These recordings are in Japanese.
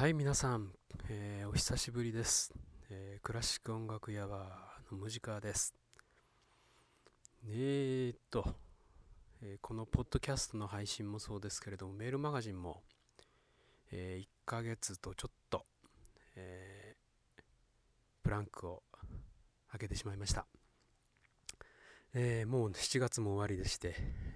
はい、皆さん、えーお久しぶりです、えークラシック音楽屋はのムジカです。えーっと、えーこのポッドキャストの配信もそうですけれども、メールマガジンも、え1ヶ月とちょっと、えブランクを開けてしまいました。えもう7月も終わりでして、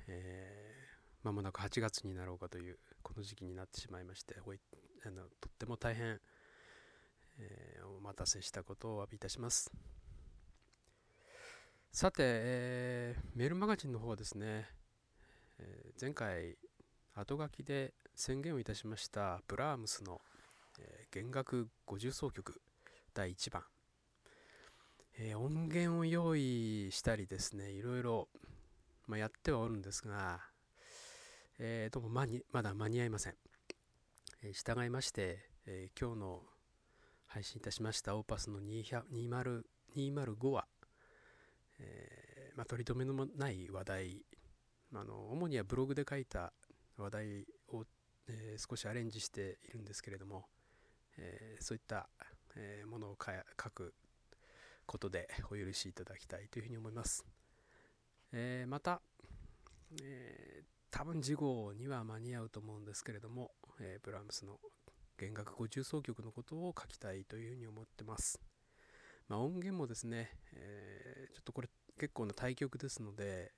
えー間もなく8月になろうかというこの時期になってしまいまして、おいあのとっても大変、えーお待たせしたことをお詫びいたします。さて、えーメールマガジンの方はですね、えー前回後書きで宣言をいたしましたブラームスの、えー弦楽50奏曲第1番、え音源を用意したりですねいろいろ、まあ、やってはおるんですが、えーどうも間にまだ間に合いません。え従いまして、えー今日の配信いたしましたオーパスの200 20 205は、えーまあ、取り留めのない話題、まあの主にはブログで書いた話題を、えー少しアレンジしているんですけれども、えそういった、えものを書くことでお許しいただきたいというふうに思います。えまた、え多分次号には間に合うと思うんですけれども、えーブラームスの弦楽50奏曲のことを書きたいというふうに思ってます。まあ、音源もですね、えーちょっとこれ結構な対曲ですので、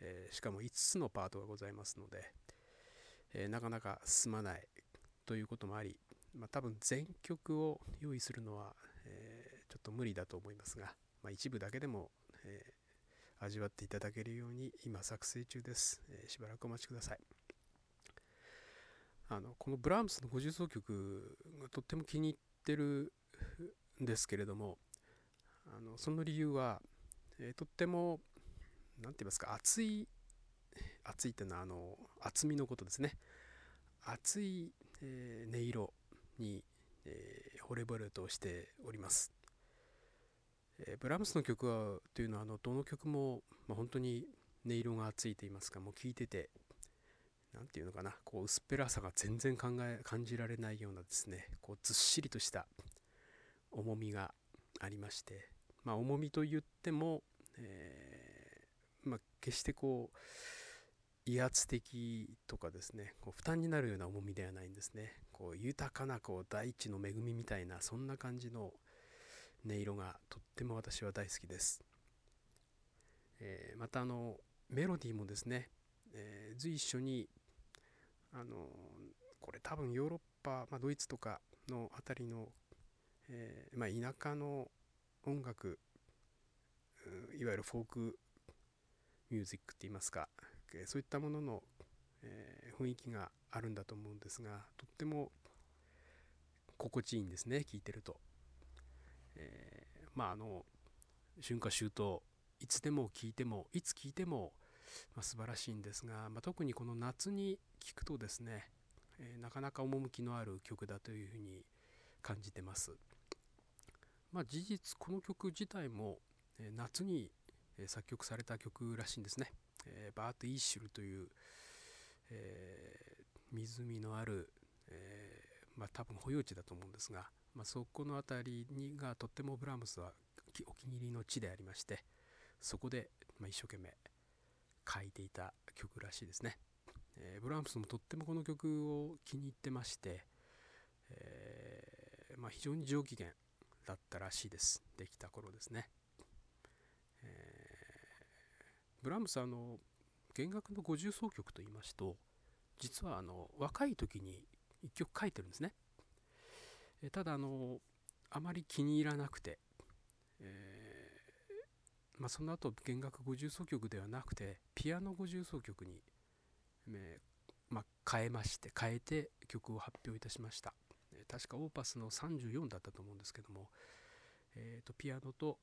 えーしかも5つのパートがございますので、えーなかなか進まないということもあり、まあ、多分全曲を用意するのは、えーちょっと無理だと思いますが、まあ、一部だけでも、えー味わっていただけるように今作成中です、えーしばらくお待ちください。あのこのブラームスの50奏曲がとっても気に入ってるんですけれどもあのその理由は、えーとっても何て言いますか熱い熱いっていうのはあの厚みのことですね。熱い、えー音色に、えー惚れ惚れとしております。えーブラームスの曲はというのはあのどの曲も、まあ、本当に音色がついていますがもう聴いてて何ていうのかなこう薄っぺらさが全然考え感じられないようなですねこうずっしりとした重みがありましてまあ重みと言っても、えーまあ、決してこう威圧的とかですねこう負担になるような重みではないんですね。こう豊かなこう大地の恵みみたいなそんな感じの音色がとっても私は大好きです、えーまたあのメロディーもですね、えー随一緒にあのこれ多分ヨーロッパ、まあ、ドイツとかのあたりの、えーまあ、田舎の音楽いわゆるフォークミュージックって言いますかそういったものの、えー雰囲気があるんだと思うんですがとっても心地いいんですね聴いてると。えーまああの春夏秋冬いつでも聴いてもいつ聴いても、まあ、素晴らしいんですが、まあ、特にこの夏に聴くとですね、えーなかなか趣のある曲だというふうに感じてます。まあ、事実この曲自体も、えー夏に、作曲された曲らしいんですね。えーバート・イーシュルという、えー湖のある、えーまあ、多分保養地だと思うんですが、まあ、そこの辺りにがとってもブラームスはお気に入りの地でありましてそこで、まあ、一生懸命書いていた曲らしいですね、えーブラームスもとってもこの曲を気に入ってまして、えーまあ、非常に上機嫌だったらしいです。できた頃ですね、えーブラームスはあの弦楽の50奏曲と言いますと実はあの若い時に一曲書いてるんですね。えただあのあまり気に入らなくて、えーまあ、その後弦楽50奏曲ではなくてピアノ50奏曲に、えーまあ、変えまして変えて曲を発表いたしました、え確かオーパスの34だったと思うんですけども、えーとピアノと、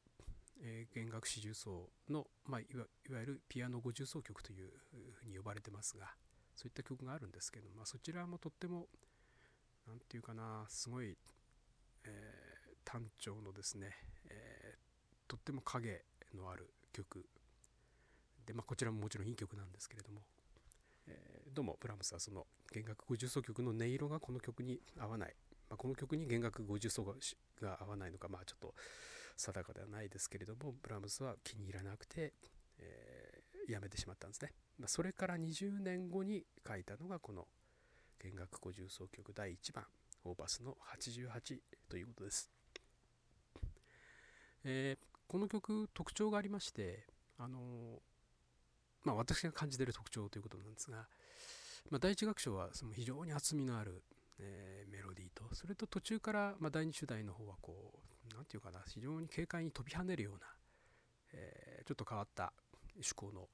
えー弦楽四重奏の、まあ、いわゆるピアノ50奏曲というふうに呼ばれてますがそういった曲があるんですけど、まあ、そちらもとってもなんていうかなすごい、えー単調のですね、えーとっても影のある曲。で、まあ、こちらももちろんいい曲なんですけれども、えーどうもブラームスはその弦楽50奏曲の音色がこの曲に合わない、まあ、この曲に弦楽50奏が合わないのか、まあ、ちょっと定かではないですけれどもブラームスは気に入らなくて、えー、やめてしまったんですね、ま、それから20年後に書いたのがこの弦楽50奏曲第1番オーバスの88ということです、えー、この曲特徴がありましてあの、まあ私が感じている特徴ということなんですが、まあ、第一楽章はその非常に厚みのある、えー、メロディーとそれと途中から、まあ、第二主題の方はこう何て言うかな非常に軽快に飛び跳ねるような、えー、ちょっと変わった趣向の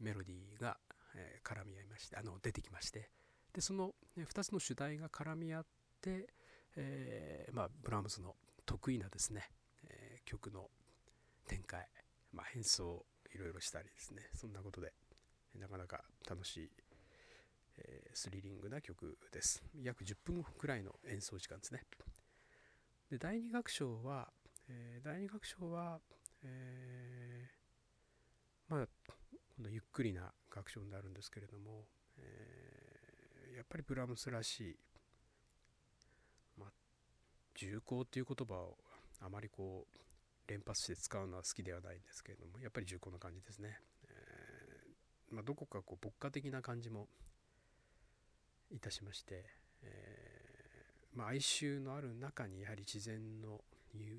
メロディーが、えー、絡み合いましてあの出てきましてでその、2つの主題が絡み合って、えーまあ、ブラームスの得意なですね、えー、曲の展開、まあ、変奏いろいろしたりですねそんなことでなかなか楽しいえー、スリリングな曲です。約10分くらいの演奏時間ですね。で第2楽章は、え、第2楽章は、え、まあ今度ゆっくりな楽章になるんですけれども、え、やっぱりブラームスらしい、まあ、重厚っていう言葉をあまりこう連発して使うのは好きではないんですけれどもやっぱり重厚な感じですね、えーまあ、どこかこう牧歌的な感じもいたしまして、えー、まあ、哀愁のある中にやはり自然の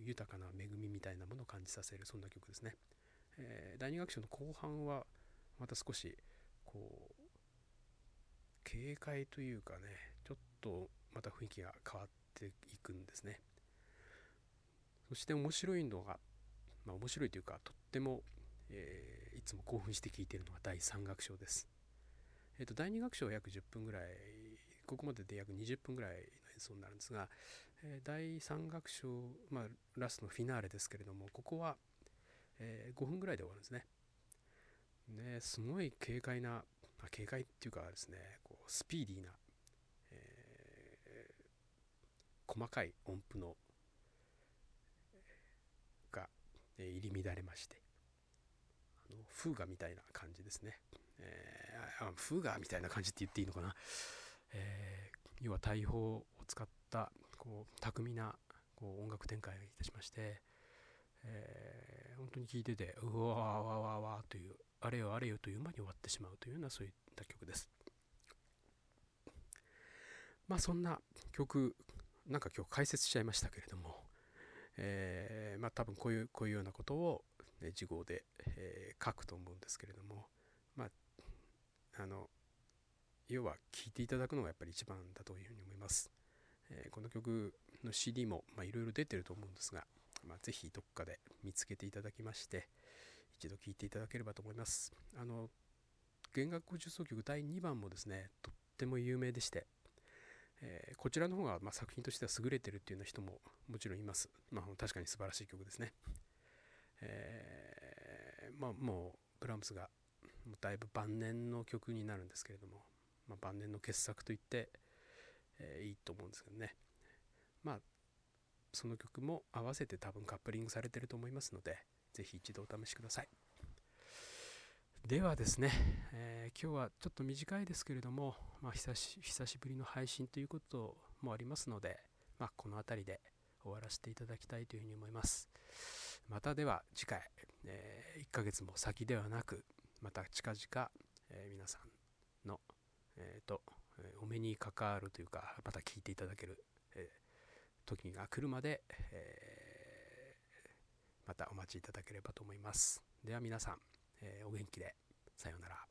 豊かな恵みみたいなものを感じさせるそんな曲ですね、えー、第二楽章の後半はまた少しこう軽快というかねちょっとまた雰囲気が変わっていくんですねそして面白いのがまあ面白いというかとっても、えー、いつも興奮して聴いているのが第3楽章ですえー、と第2楽章は約10分ぐらいここまでで約20分ぐらいの演奏になるんですが、えー、第3楽章、まあ、ラストのフィナーレですけれどもここは、え、5分ぐらいで終わるんですね。ですごい軽快な、あ、軽快っていうかですねこうスピーディーな、えー、細かい音符のが、入り乱れましてあの風雅みたいな感じですね。えー、フーガみたいな感じって言っていいのかな、えー、要は大砲を使ったこう巧みなこう音楽展開をいたしまして、えー、本当に聴いててうわわわわわというあれよあれよという間に終わってしまうというようなそういった曲です。まあそんな曲なんか今日解説しちゃいましたけれども、えー、まあ多分こういうこういうようなことを、ね、字号で、えー、書くと思うんですけれどもまああの要は聴いていただくのがやっぱり一番だというふうに思います、えー、この曲の CD もいろいろ出てると思うんですが、まあ、ぜひどっかで見つけていただきまして一度聴いていただければと思います。あの弦楽重奏曲第2番もですねとっても有名でして、えー、こちらの方がま作品としては優れてるっていうような人ももちろんいます、まあ、確かに素晴らしい曲ですね、えー、まあもうブラームスがだいぶ晩年の曲になるんですけれども、まあ、晩年の傑作と言って、えー、いいと思うんですけどね。まあその曲も合わせて多分カップリングされてると思いますので是非一度お試しください。ではですね、えー、今日はちょっと短いですけれども、まあ、久し久しぶりの配信ということもありますので、まあ、この辺りで終わらせていただきたいというふうに思います。またでは次回、えー、1ヶ月も先ではなくまた近々、えー、皆さんの、えーと、お目にかかるというかまた聞いていただける、えー、時が来るまで、えー、またお待ちいただければと思います。では皆さん、えお元気でさようなら。